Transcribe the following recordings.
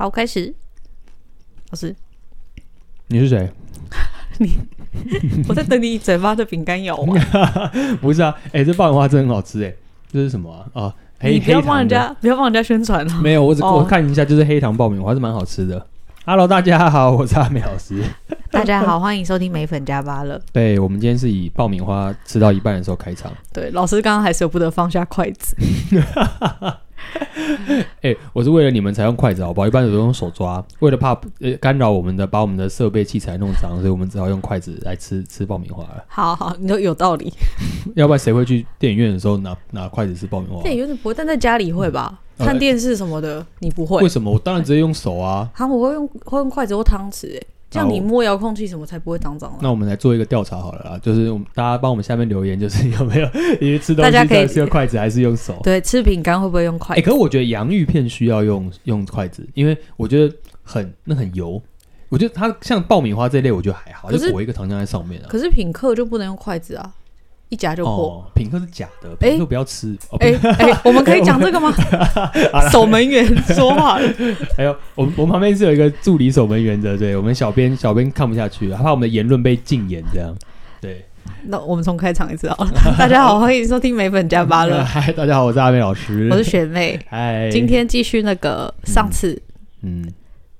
好，开始。老师，你是谁？你，我在等你嘴巴的饼干咬完。不是啊，哎、欸，这爆米花真的很好吃哎，这是什么啊？啊、黑你不要帮人家，不要帮人家宣传了。没有，我只、oh. 我看一下，就是黑糖爆米花是蛮好吃的。Hello，大家好，我是阿美老师。大家好，欢迎收听美粉加八乐。对，我们今天是以爆米花吃到一半的时候开场。对，老师刚刚还舍不得放下筷子。哎、欸，我是为了你们才用筷子，好不好？一般都用手抓，为了怕呃干扰我们的，把我们的设备器材弄脏，所以我们只好用筷子来吃吃爆米花了。好好，你说有道理。要不然谁会去电影院的时候拿拿筷子吃爆米花？电影院不会，但在家里会吧？嗯、看电视什么的，你不会？为什么？我当然直接用手啊。好，我会用会用筷子或汤匙、欸，哎。这样你摸遥控器什么才不会脏脏的？那我们来做一个调查好了啦，就是我们大家帮我们下面留言，就是有没有 因为吃东西可以是用筷子还是用手？对，吃饼干会不会用筷子？哎、欸，可是我觉得洋芋片需要用用筷子，因为我觉得很那很油。我觉得它像爆米花这类，我觉得还好，就裹一个糖浆在上面啊。可是品客就不能用筷子啊。一夹就破，哦，品客是假的，品客不要吃。哎哎，我们可以讲这个吗？守门员说话。还有，我们我们旁边是有一个助理守门员的，对我们小编小编看不下去，怕我们的言论被禁言，这样。对，那我们重开场一次好了。大家好，欢迎收听美粉加巴乐。嗨，大家好，我是阿美老师，我是学妹。嗨，今天继续那个上次，嗯。嗯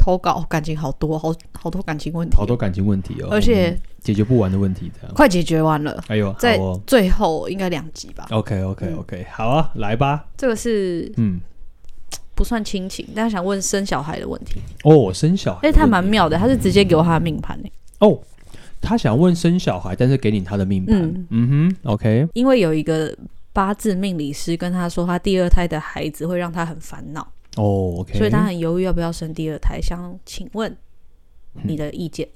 投稿感情好多，好好多感情问题，好多感情问题哦，而且、嗯、解决不完的问题，这样快解决完了。哎呦，在最后应该两集吧？OK OK OK，、嗯、好啊，来吧。这个是嗯，不算亲情，但是想问生小孩的问题哦，生小孩，哎，他蛮妙的，他是直接给我他的命盘呢。哦，他想问生小孩，但是给你他的命盘，嗯，嗯哼，OK，因为有一个八字命理师跟他说，他第二胎的孩子会让他很烦恼。哦、oh，OK，所以他很犹豫要不要生第二胎，想请问你的意见。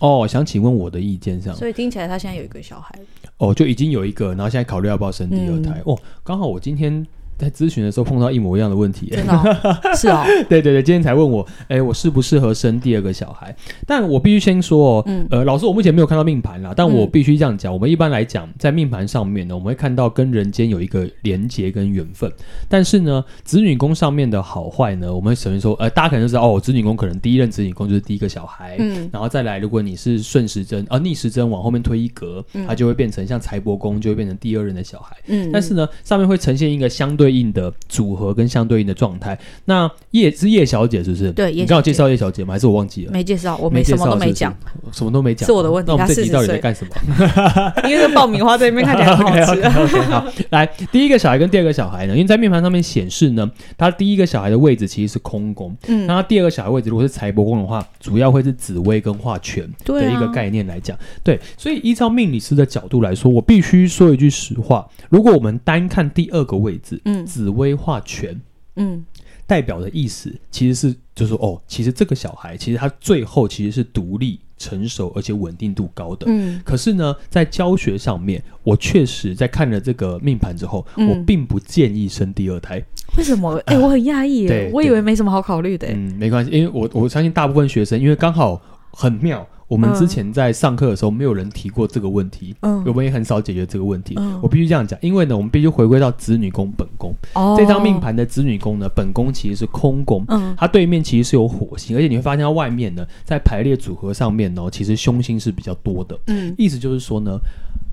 哦、oh，想请问我的意见上，所以听起来他现在有一个小孩。哦、oh，就已经有一个，然后现在考虑要不要生第二胎。哦、嗯，刚、oh, 好我今天。在咨询的时候碰到一模一样的问题，真的、哦、是啊、哦，对对对，今天才问我，哎、欸，我适不适合生第二个小孩？但我必须先说，嗯，呃，老师，我目前没有看到命盘啦，但我必须这样讲、嗯，我们一般来讲，在命盘上面呢，我们会看到跟人间有一个连结跟缘分，但是呢，子女宫上面的好坏呢，我们首先说，呃，大家可能就知道，哦，子女宫可能第一任子女宫就是第一个小孩，嗯，然后再来，如果你是顺时针，啊，逆时针往后面推一格，嗯、它就会变成像财帛宫，就会变成第二任的小孩，嗯，但是呢，上面会呈现一个相对应的组。合跟相对应的状态，那叶是叶小姐是不是？对，你刚好介绍叶小姐吗？还是我忘记了？没介绍，我没什么都没讲，什么都没讲，是我的问题。那我们这集到底在干什么？因为这爆米花这边看起来很好吃。okay, okay, okay, 好，来，第一个小孩跟第二个小孩呢？因为在面盘上面显示呢，他第一个小孩的位置其实是空宫，嗯，那他第二个小孩位置如果是财帛宫的话，主要会是紫薇跟化权的一个概念来讲，对，啊，对，所以依照命理师的角度来说，我必须说一句实话，如果我们单看第二个位置，嗯，紫薇化权。嗯，代表的意思其实是，就是说，哦，其实这个小孩，其实他最后其实是独立、成熟而且稳定度高的。嗯，可是呢，在教学上面，我确实在看了这个命盘之后，嗯，我并不建议生第二胎。为什么？哎、欸，我很讶异，对，我以为没什么好考虑的。嗯，没关系，因为我我相信大部分学生，因为刚好很妙。我们之前在上课的时候，没有人提过这个问题，嗯，我们也很少解决这个问题。嗯，我必须这样讲，因为呢，我们必须回归到子女宫本宫。哦，这张命盘的子女宫呢，本宫其实是空宫，嗯，它对面其实是有火星，而且你会发现它外面呢，在排列组合上面呢，其实凶星是比较多的。嗯，意思就是说呢，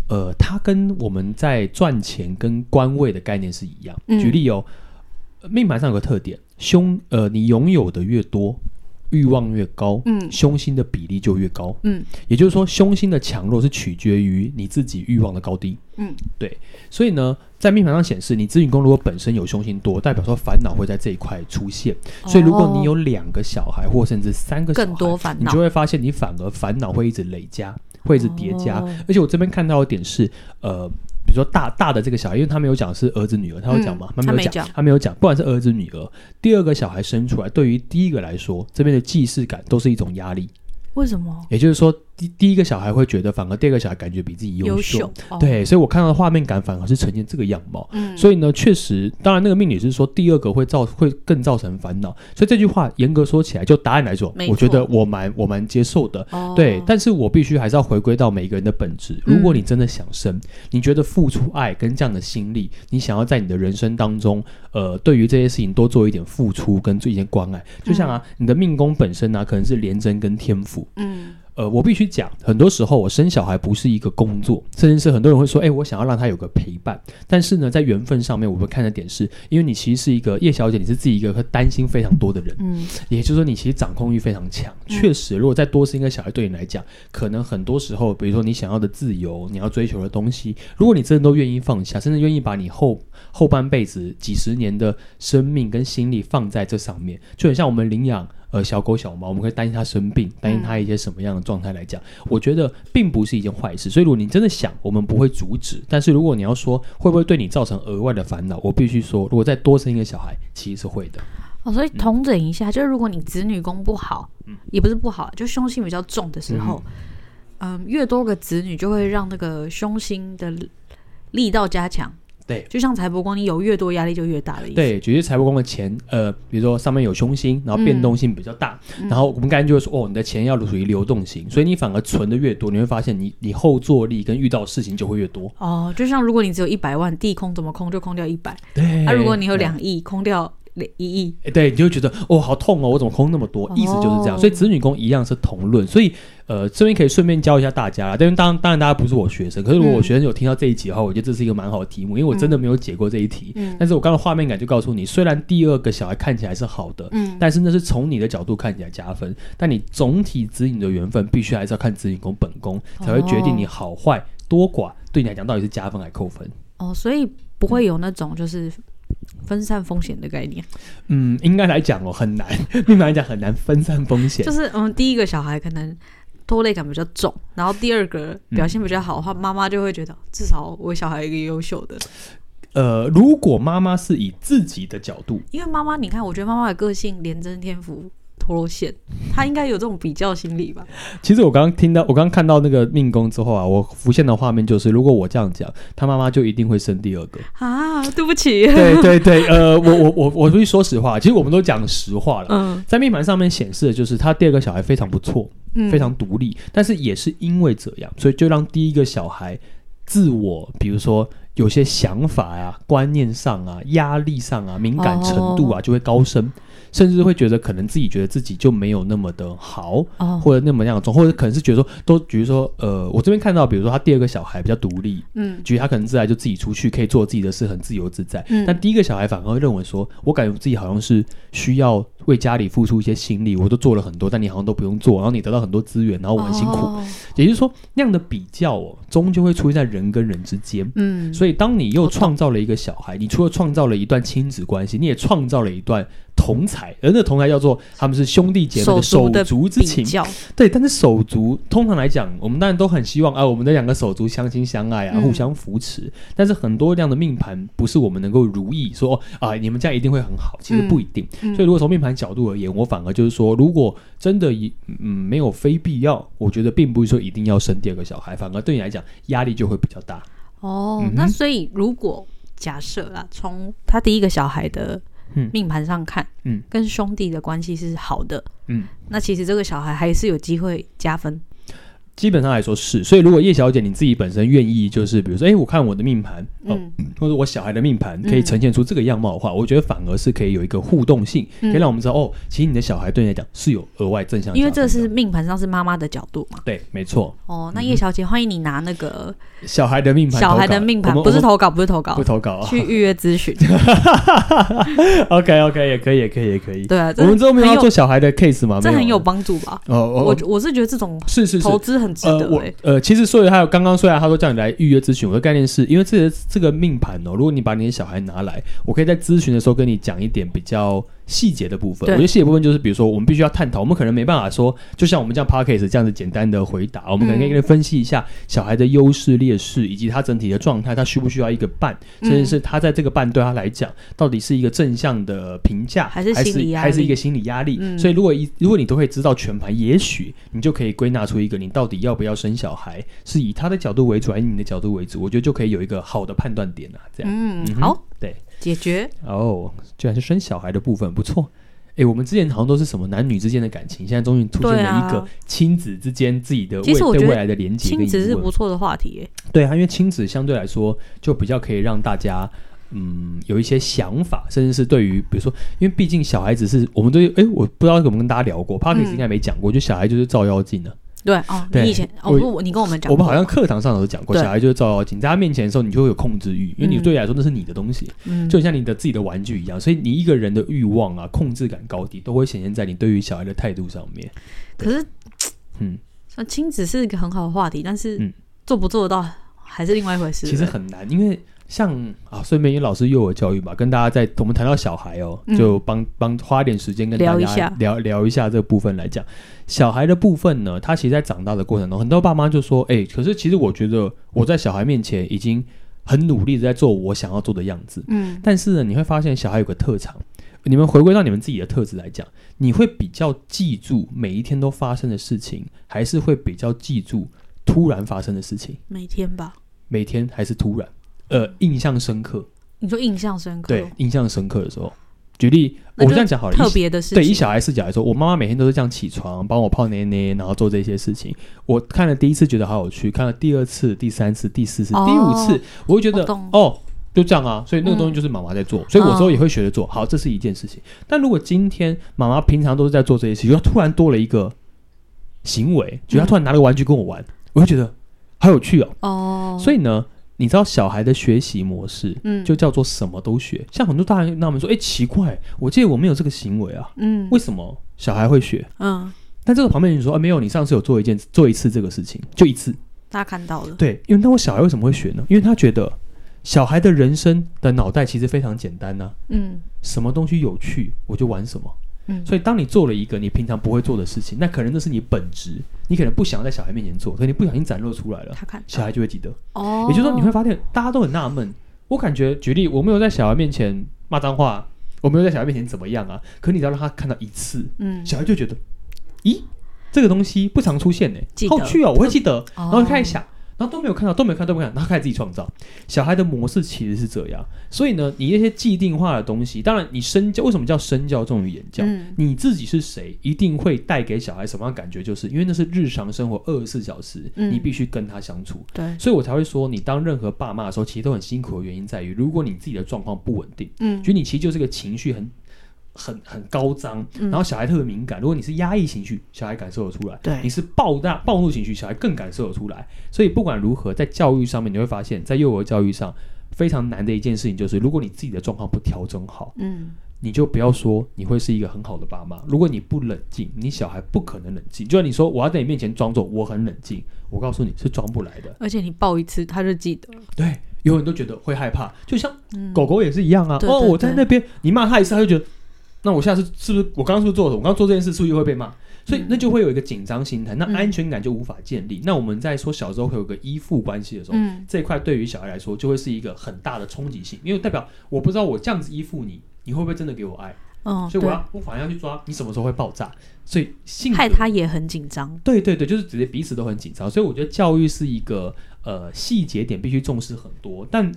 呃，它跟我们在赚钱跟官位的概念是一样。嗯，举例哦，命盘上有个特点，凶，呃，你拥有的越多。欲望越高，嗯，凶心的比例就越高，嗯，也就是说，凶心的强弱是取决于你自己欲望的高低，嗯，对，所以呢，在命盘上显示，你子女宫如果本身有凶心多，代表说烦恼会在这一块出现，哦，所以如果你有两个小孩或甚至三个小孩，更多烦恼，你就会发现你反而烦恼会一直累加，会一直叠加，哦，而且我这边看到的点是，呃。比如说大大的这个小孩，因为他没有讲是儿子女儿，他有讲吗？嗯、他没有讲，他没有讲。不管是儿子女儿，第二个小孩生出来，对于第一个来说，这边的既视感都是一种压力。为什么？也就是说，第第一个小孩会觉得，反而第二个小孩感觉比自己优秀，优秀哦、对，所以我看到的画面感反而是呈现这个样貌。嗯，所以呢，确实，当然那个命理是说第二个会造会更造成烦恼，所以这句话严格说起来，就答案来说，我觉得我蛮我蛮接受的。哦、对，但是我必须还是要回归到每一个人的本质。如果你真的想生，嗯、你觉得付出爱跟这样的心力，你想要在你的人生当中，呃，对于这些事情多做一点付出跟做一些关爱，就像啊，你的命宫本身呢、啊，可能是廉贞跟天府。嗯。呃，我必须讲，很多时候我生小孩不是一个工作，甚至是很多人会说，哎，我想要让他有个陪伴。但是呢，在缘分上面，我会看的点是，因为你其实是一个叶小姐，你是自己一个会担心非常多的人，嗯，也就是说你其实掌控欲非常强。嗯、确实，如果再多生一个小孩，对你来讲，可能很多时候，比如说你想要的自由，你要追求的东西，如果你真的都愿意放下，甚至愿意把你后后半辈子几十年的生命跟心力放在这上面，就很像我们领养。呃，小狗小猫，我们会担心它生病，担心它一些什么样的状态来讲，嗯、我觉得并不是一件坏事。所以，如果你真的想，我们不会阻止。但是，如果你要说会不会对你造成额外的烦恼，我必须说，如果再多生一个小孩，其实是会的。哦，所以同整一下，嗯、就是如果你子女宫不好，嗯，也不是不好，就凶星比较重的时候，嗯，嗯，越多个子女就会让那个凶星的力道加强。对，就像财帛宫，你有越多压力就越大的意思。对，举例财帛宫的钱，呃，比如说上面有凶星，然后变动性比较大，嗯、然后我们刚才就会说，哦，你的钱要属于流动型，所以你反而存的越多，你会发现你你后坐力跟遇到事情就会越多。哦，就像如果你只有一百万，地空怎么空就空掉一百。对，那、啊、如果你有两亿，空掉。一亿，对，你就会觉得哦，好痛哦，我怎么空那么多？意思就是这样，所以子女宫一样是同论。所以，呃，这边可以顺便教一下大家啦。但是当当然，大家不是我学生，可是如果我学生有听到这一集的话，我觉得这是一个蛮好的题目，因为我真的没有解过这一题。但是我刚刚画面感就告诉你，虽然第二个小孩看起来是好的，嗯，但是那是从你的角度看起来加分，但你总体子女的缘分必须还是要看子女宫本宫才会决定你好坏多寡，对你来讲到底是加分还是扣分。哦，所以不会有那种就是。分散风险的概念，嗯，应该来讲哦，很难，另外来讲很难分散风险。就是嗯，第一个小孩可能拖累感比较重，然后第二个表现比较好的话，妈妈、嗯、就会觉得至少我小孩一个优秀的。呃，如果妈妈是以自己的角度，因为妈妈，你看，我觉得妈妈的个性廉贞天府。他应该有这种比较心理吧？其实我刚刚听到，我刚刚看到那个命宫之后啊，我浮现的画面就是，如果我这样讲，他妈妈就一定会生第二个啊！对不起，对对对，呃，我我我我必须说实话，其实我们都讲实话了。嗯，在命盘上面显示的就是他第二个小孩非常不错，嗯，非常独立，但是也是因为这样，所以就让第一个小孩自我，比如说有些想法呀、啊、观念上啊、压力上啊、敏感程度啊，就会高升。甚至会觉得可能自己觉得自己就没有那么的好，哦、或者那么样重，或者可能是觉得说，都比如说，呃，我这边看到，比如说他第二个小孩比较独立，嗯，觉得他可能自来就自己出去可以做自己的事，很自由自在。嗯，但第一个小孩反而会认为说，我感觉自己好像是需要为家里付出一些心力，我都做了很多，但你好像都不用做，然后你得到很多资源，然后我很辛苦。哦、也就是说，那样的比较哦，终究会出现在人跟人之间。嗯，所以当你又创造了一个小孩，你除了创造了一段亲子关系，你也创造了一段。同才，而那同才叫做他们是兄弟姐妹的手足之情，对。但是手足通常来讲，我们当然都很希望啊，我们的两个手足相亲相爱啊，嗯、互相扶持。但是很多这样的命盘不是我们能够如意说啊，你们家一定会很好，其实不一定。嗯、所以如果从命盘角度而言，我反而就是说，如果真的嗯没有非必要，我觉得并不是说一定要生第二个小孩，反而对你来讲压力就会比较大。哦，嗯、那所以如果假设啊，从他第一个小孩的。嗯，命盘上看，嗯，跟兄弟的关系是好的，嗯，那其实这个小孩还是有机会加分。基本上来说是，所以如果叶小姐你自己本身愿意，就是比如说，哎，我看我的命盘，哦，或者我小孩的命盘可以呈现出这个样貌的话，我觉得反而是可以有一个互动性，可以让我们知道，哦，其实你的小孩对你来讲是有额外正向，因为这是命盘上是妈妈的角度嘛。对，没错。哦，那叶小姐，欢迎你拿那个小孩的命盘，小孩的命盘不是投稿，不是投稿，不投稿，去预约咨询。OK，OK，也可以，也可以，也可以。对啊，我们之后没有要做小孩的 case 吗？这很有帮助吧？哦，我我是觉得这种是是投资很。呃，我呃，其实所以还有刚刚虽然他说叫你来预约咨询，我的概念是因为这个这个命盘哦，如果你把你的小孩拿来，我可以在咨询的时候跟你讲一点比较细节的部分，我觉得细节部分就是，比如说我们必须要探讨，我们可能没办法说，就像我们这样 podcast 这样子简单的回答，我们可能可以分析一下小孩的优势劣势，以及他整体的状态，他需不需要一个伴，甚至是他在这个伴对他来讲，到底是一个正向的评价，还是还是还是一个心理压力？所以如果一如果你都会知道全盘，也许你就可以归纳出一个你到底要不要生小孩，是以他的角度为主，还是你的角度为主？我觉得就可以有一个好的判断点啊，这样，嗯，好，对。解决哦，居然是生小孩的部分不错。哎，我们之前好像都是什么男女之间的感情，现在终于出现了一个亲子之间自己的未对未来的连接。亲子是不错的话题，哎，对啊，因为亲子相对来说就比较可以让大家嗯有一些想法，甚至是对于比如说，因为毕竟小孩子是我们都哎，我不知道怎么跟大家聊过 p a r k e s 应该没讲过，就小孩就是照妖镜呢。对哦，你以前哦不，你跟我们讲，我们好像课堂上有讲过，小孩就是照妖镜，在他面前的时候，你就会有控制欲，因为你对你来说那是你的东西，就像你的自己的玩具一样，所以你一个人的欲望啊、控制感高低，都会显现在你对于小孩的态度上面。可是，嗯，亲子是一个很好的话题，但是做不做得到还是另外一回事。其实很难，因为。像啊，顺便因为老师幼儿教育嘛，跟大家在我们谈到小孩哦，就帮帮花点时间跟大家聊一下。聊聊一下这个部分来讲，小孩的部分呢，他其实，在长大的过程中，很多爸妈就说，哎，可是其实我觉得我在小孩面前已经很努力的在做我想要做的样子，嗯，但是呢，你会发现小孩有个特长，你们回归到你们自己的特质来讲，你会比较记住每一天都发生的事情，还是会比较记住突然发生的事情？每天吧，每天还是突然？呃，印象深刻。你说印象深刻？对，印象深刻的时候，举例，我这样讲好了。特别的事情。对，以小孩视角来说，我妈妈每天都是这样起床，帮我泡奶奶，然后做这些事情。我看了第一次觉得好有趣，看了第二次、第三次、第四次、哦、第五次，我会觉得哦，就这样啊。所以那个东西就是妈妈在做，嗯、所以我之后也会学着做。好，这是一件事情。但如果今天妈妈平常都是在做这些事情，突然多了一个行为，就她突然拿了个玩具跟我玩，嗯、我会觉得好有趣哦。哦，所以呢。你知道小孩的学习模式，嗯，就叫做什么都学。嗯、像很多大人那么说，哎、欸，奇怪，我记得我没有这个行为啊，嗯，为什么小孩会学？嗯，但这个旁边人说，啊，没有，你上次有做一件做一次这个事情，就一次，大家看到了，对，因为那我小孩为什么会学呢？因为他觉得小孩的人生的脑袋其实非常简单呢、啊，嗯，什么东西有趣我就玩什么。所以，当你做了一个你平常不会做的事情，那可能那是你本职，你可能不想要在小孩面前做，可你不小心展露出来了，他看小孩就会记得。哦，也就是说，你会发现大家都很纳闷。我感觉，举例，我没有在小孩面前骂脏话，我没有在小孩面前怎么样啊？可你只要让他看到一次，嗯，小孩就觉得，咦，这个东西不常出现呢，好趣哦，我会记得，然后开始想。然后都没有看到，都没有看，都没有看到，他开始自己创造。小孩的模式其实是这样，所以呢，你那些既定化的东西，当然你身教为什么叫身教重于言教？嗯、你自己是谁，一定会带给小孩什么样的感觉？就是因为那是日常生活二十四小时，嗯、你必须跟他相处。对，所以我才会说，你当任何爸妈的时候，其实都很辛苦的原因在于，如果你自己的状况不稳定，嗯，觉得你其实就是个情绪很。很很高涨，然后小孩特别敏感。嗯、如果你是压抑情绪，小孩感受得出来；对，你是暴大暴怒情绪，小孩更感受得出来。所以不管如何，在教育上面，你会发现，在幼儿教育上非常难的一件事情，就是如果你自己的状况不调整好，嗯，你就不要说你会是一个很好的爸妈。如果你不冷静，你小孩不可能冷静。就像你说，我要在你面前装作我很冷静，我告诉你是装不来的。而且你抱一次，他就记得。对，有人都觉得会害怕，就像狗狗也是一样啊。嗯、哦，我在那边，你骂他一次，他就觉得。那我下次是不是我刚刚是不是做的？我刚刚做这件事是不是又会被骂？所以那就会有一个紧张心态，那安全感就无法建立。嗯、那我们在说小时候会有个依附关系的时候，嗯、这一块对于小孩来说就会是一个很大的冲击性，因为代表我不知道我这样子依附你，你会不会真的给我爱？哦，所以我要我反而要去抓你什么时候会爆炸，所以性害他也很紧张。对对对，就是直接彼此都很紧张。所以我觉得教育是一个呃细节点必须重视很多，但。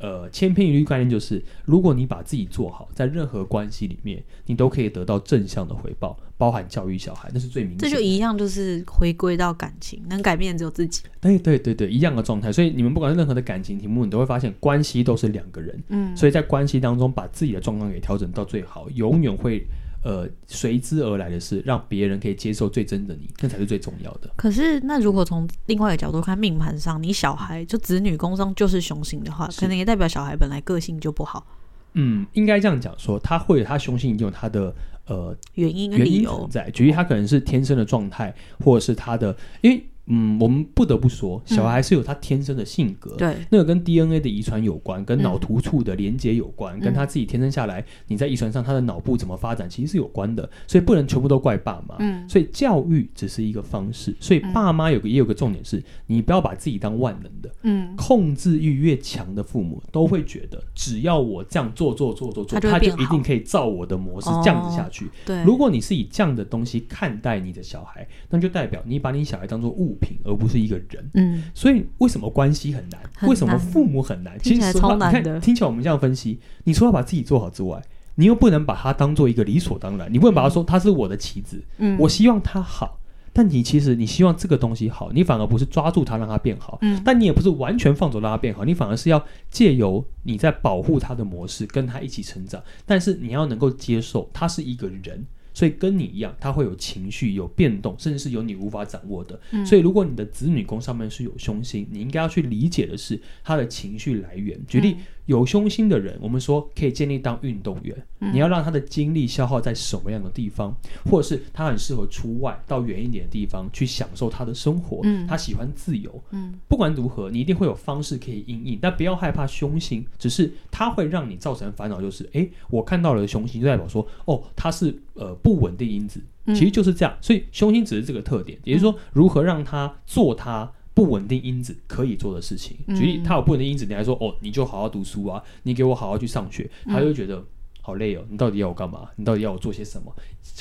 呃，千篇一律概念就是，如果你把自己做好，在任何关系里面，你都可以得到正向的回报，包含教育小孩，那是最明显的。这就一样，就是回归到感情，能改变只有自己。对对对对，一样的状态。所以你们不管是任何的感情题目，你都会发现，关系都是两个人。嗯，所以在关系当中，把自己的状况给调整到最好，永远会。呃，随之而来的是让别人可以接受最真的你，那才是最重要的。可是，那如果从另外一个角度看，命盘上你小孩就子女宫上就是雄性的话，可能也代表小孩本来个性就不好。嗯，应该这样讲说，他会有他雄性，有他的呃原因原因存在。举例，他可能是天生的状态，或者是他的，因为嗯，我们不得不说，小孩是有他天生的性格，对，那个跟 DNA 的遗传有关，跟脑突触的连接有关，跟他自己天生下来，你在遗传上他的脑部怎么发展，其实是有关的，所以不能全部都怪爸妈，嗯，所以教育只是一个方式，所以爸妈有个也有个重点是，你不要把自己当万能的，嗯，控制欲越强的父母都会觉得，只要我这样做做做做做，他就一定可以照我的模式这样子下去，对，如果你是以这样的东西看待你的小孩，那就代表你把你小孩当做物品，而不是一个人。嗯，所以为什么关系很难？为什么父母很难？其实超难的。听起来我们这样分析，你除了把自己做好之外，你又不能把他当做一个理所当然。你不能把他说他是我的棋子，嗯，我希望他好。但你其实你希望这个东西好，你反而不是抓住他让他变好，嗯，但你也不是完全放走让他变好，你反而是要借由你在保护他的模式跟他一起成长。但是你要能够接受他是一个人。所以跟你一样，他会有情绪、有变动，甚至是有你无法掌握的。嗯、所以如果你的子女宫上面是有凶星，你应该要去理解的是他的情绪来源。举例。嗯有凶星的人，我们说可以建议当运动员。嗯、你要让他的精力消耗在什么样的地方，或者是他很适合出外到远一点的地方去享受他的生活。嗯、他喜欢自由。嗯、不管如何，你一定会有方式可以因应，但不要害怕凶星，只是它会让你造成烦恼。就是，哎，我看到了凶星，就代表说，哦，他是呃不稳定因子。其实就是这样。所以凶星只是这个特点，也就是说，如何让他做他。不稳定因子可以做的事情，举例，他有不稳定因子，你还说哦，你就好好读书啊，你给我好好去上学，他就觉得好累哦，你到底要我干嘛？你到底要我做些什么？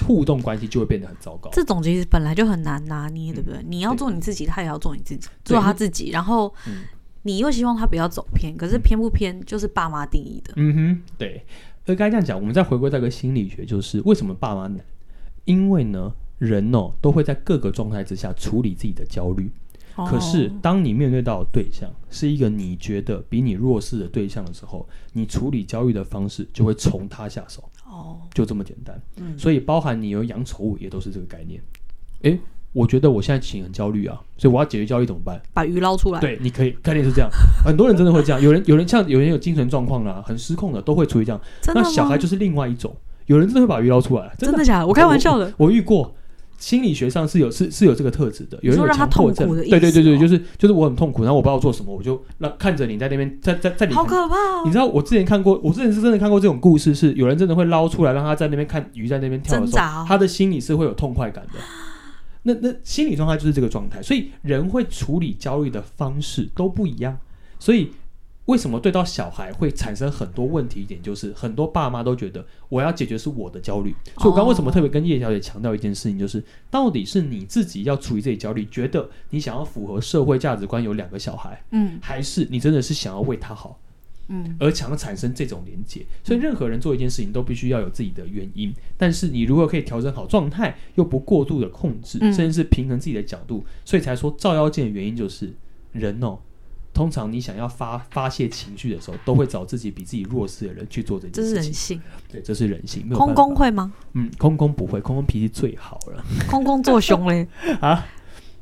互动关系就会变得很糟糕。这种其实本来就很难拿捏，对不对？你要做你自己，他也要做你自己，做他自己，然后你又希望他不要走偏，可是偏不偏就是爸妈定义的。嗯哼，对。而刚才这样讲，我们再回归到一个心理学，就是为什么爸妈难？因为呢，人哦都会在各个状态之下处理自己的焦虑。可是，当你面对到对象是一个你觉得比你弱势的对象的时候，你处理焦虑的方式就会从他下手。哦，就这么简单。嗯，所以包含你有养宠物也都是这个概念。诶，我觉得我现在情很焦虑啊，所以我要解决焦虑怎么办？把鱼捞出来。对，你可以概念是这样。很多人真的会这样。有人有人像有人有精神状况啦，很失控的，都会处理这样。那小孩就是另外一种。有人真的会把鱼捞出来。真的假的？我开玩笑的。我遇过。心理学上是有是是有这个特质的，有人有强迫症，对对对对，就是就是我很痛苦，然后我不知道做什么，我就让看着你在那边在在在里面，好可怕！你知道我之前看过，我之前是真的看过这种故事，是有人真的会捞出来让他在那边看鱼在那边跳的时候，他的心里是会有痛快感的。那那心理状态就是这个状态，所以人会处理焦虑的方式都不一样，所以。为什么对到小孩会产生很多问题？一点就是很多爸妈都觉得我要解决是我的焦虑，所以我刚刚为什么特别跟叶小姐强调一件事情，就是到底是你自己要处理这些焦虑，觉得你想要符合社会价值观有两个小孩，嗯，还是你真的是想要为他好，嗯，而想要产生这种连结？所以任何人做一件事情都必须要有自己的原因，但是你如果可以调整好状态，又不过度的控制，甚至是平衡自己的角度，所以才说照妖镜的原因就是人哦。通常你想要发发泄情绪的时候，都会找自己比自己弱势的人去做这件事情。这是人性，对，这是人性。空空会吗？嗯，空空不会，空空脾气最好了。空空做凶嘞 啊！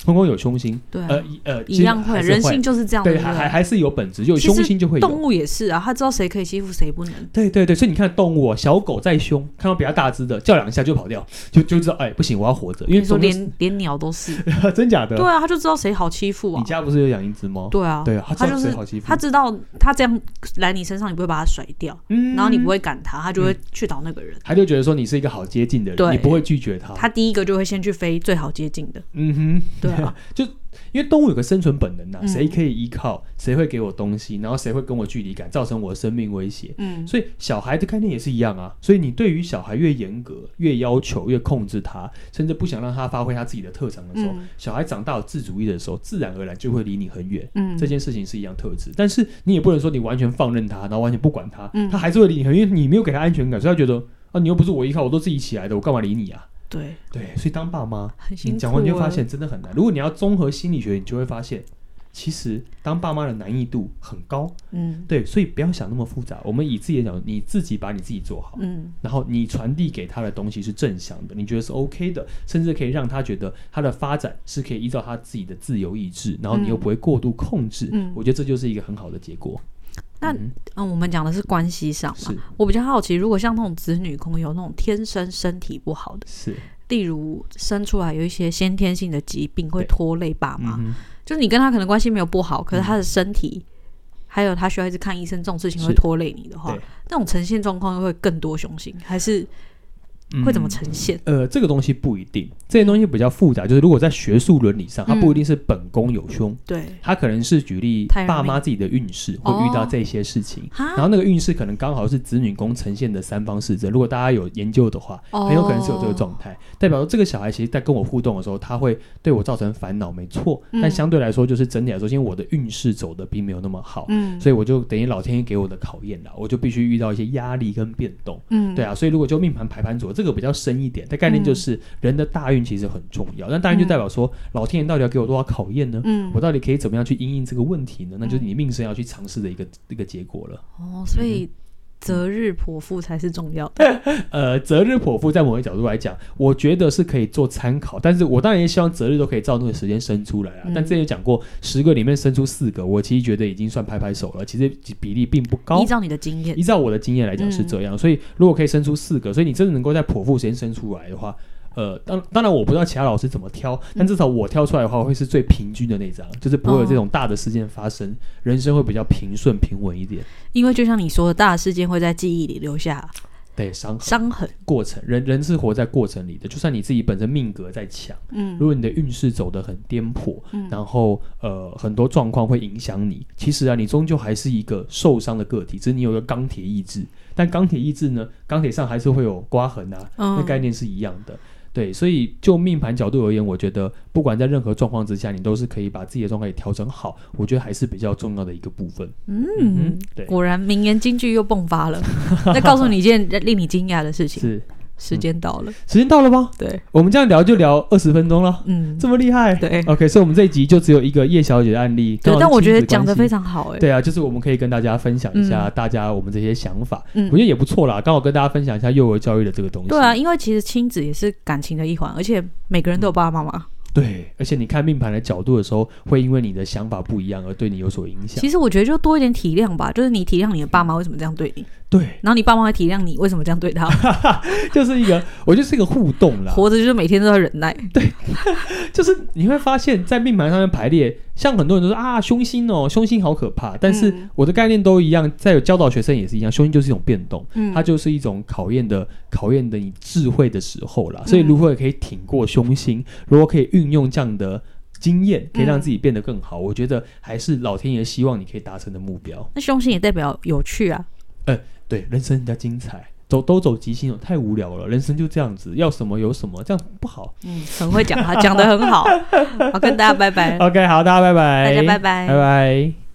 空宫有凶心，对，呃呃，一样会，人性就是这样，对，还还还是有本质，有凶心就会。动物也是啊，他知道谁可以欺负，谁不能。对对对，所以你看动物，小狗再凶，看到比较大只的，叫两下就跑掉，就就知道，哎，不行，我要活着。因为说连连鸟都是，真假的？对啊，他就知道谁好欺负啊。你家不是有养一只猫？对啊，对啊，他就是好欺负，他知道他这样来你身上，你不会把它甩掉，嗯然后你不会赶他，他就会去找那个人。他就觉得说你是一个好接近的人，你不会拒绝他。他第一个就会先去飞最好接近的。嗯哼，对啊，就。因为动物有个生存本能呐，谁可以依靠，谁会给我东西，然后谁会跟我距离感，造成我的生命威胁。嗯，所以小孩的概念也是一样啊。所以你对于小孩越严格、越要求、越控制他，甚至不想让他发挥他自己的特长的时候，小孩长大有自主意的时候，自然而然就会离你很远。嗯，这件事情是一样特质，但是你也不能说你完全放任他，然后完全不管他，他还是会离你很远，因为你没有给他安全感，所以他觉得啊，你又不是我依靠，我都自己起来的，我干嘛理你啊？对对，所以当爸妈，你讲完你就发现真的很难。如果你要综合心理学，你就会发现，其实当爸妈的难易度很高。嗯，对，所以不要想那么复杂。我们以自己的角度，你自己把你自己做好，嗯，然后你传递给他的东西是正向的，你觉得是 OK 的，甚至可以让他觉得他的发展是可以依照他自己的自由意志，然后你又不会过度控制。嗯，我觉得这就是一个很好的结果。那嗯，嗯，我们讲的是关系上嘛，我比较好奇，如果像那种子女空有那种天生身体不好的，是。例如生出来有一些先天性的疾病会拖累爸妈，嗯、就是你跟他可能关系没有不好，可是他的身体、嗯、还有他需要一直看医生这种事情会拖累你的话，那种呈现状况会更多凶性还是？会怎么呈现？嗯、呃，这个东西不一定，这些东西比较复杂。就是如果在学术伦理上，它不一定是本宫有凶，嗯、对，它可能是举例爸妈自己的运势会遇到这些事情，哦、然后那个运势可能刚好是子女宫呈现的三方四正。如果大家有研究的话，很有可能是有这个状态，哦、代表说这个小孩其实在跟我互动的时候，他会对我造成烦恼，没错。嗯、但相对来说，就是整体来说，因为我的运势走的并没有那么好，嗯，所以我就等于老天爷给我的考验了，我就必须遇到一些压力跟变动，嗯，对啊。所以如果就命盘排盘组这个比较深一点。的概念就是人的大运其实很重要，那大运就代表说老天爷到底要给我多少考验呢？嗯，我到底可以怎么样去应应这个问题呢？那就是你命生要去尝试的一个一个结果了。哦，所以择日剖腹才是重要的。呃，择日剖腹在某个角度来讲，我觉得是可以做参考，但是我当然也希望择日都可以照那个时间生出来啊。但之前讲过，十个里面生出四个，我其实觉得已经算拍拍手了。其实比例并不高。依照你的经验，依照我的经验来讲是这样。所以如果可以生出四个，所以你真的能够在剖腹时间生出来的话。呃，当当然我不知道其他老师怎么挑，但至少我挑出来的话会是最平均的那张，就是不会有这种大的事件发生，哦、人生会比较平顺平稳一点。因为就像你说的，大的事件会在记忆里留下对伤痕。伤痕。过程，人人是活在过程里的。就算你自己本身命格再强，嗯，如果你的运势走得很颠簸，嗯，然后呃很多状况会影响你，其实啊，你终究还是一个受伤的个体，只是你有个钢铁意志，但钢铁意志呢，钢铁上还是会有刮痕啊，那、嗯、概念是一样的。对，所以就命盘角度而言，我觉得不管在任何状况之下，你都是可以把自己的状态调整好。我觉得还是比较重要的一个部分。嗯，嗯对，果然名言金句又迸发了。再告诉你一件令你惊讶的事情。是。时间到了，嗯，时间到了吗？对，我们这样聊就聊二十分钟了，嗯，这么厉害，对，OK，所以我们这一集就只有一个叶小姐的案例，对，但我觉得讲的非常好，哎，对啊，就是我们可以跟大家分享一下大家我们这些想法，嗯，我觉得也不错啦，刚好跟大家分享一下幼儿教育的这个东西，对啊，因为其实亲子也是感情的一环，而且每个人都有爸爸妈妈。对，而且你看命盘的角度的时候，会因为你的想法不一样而对你有所影响。其实我觉得就多一点体谅吧，就是你体谅你的爸妈为什么这样对你，对，然后你爸妈会体谅你为什么这样对他，就是一个，我觉得是一个互动啦。活着就是每天都要忍耐，对，就是你会发现在命盘上面排列。像很多人都说啊，凶星哦，凶星好可怕。但是我的概念都一样，在有教导学生也是一样，凶星就是一种变动，嗯，它就是一种考验的考验的你智慧的时候啦。所以如何可以挺过凶星，如果可以运用这样的经验，可以让自己变得更好，我觉得还是老天爷希望你可以达成的目标。那凶星也代表有趣啊，呃，对，人生比较精彩。走都走极星，太无聊了。人生就这样子，要什么有什么，这样不好。嗯，很会讲，他讲得很好。好，跟大家拜拜。OK，好，大家拜拜，大家拜拜，拜拜。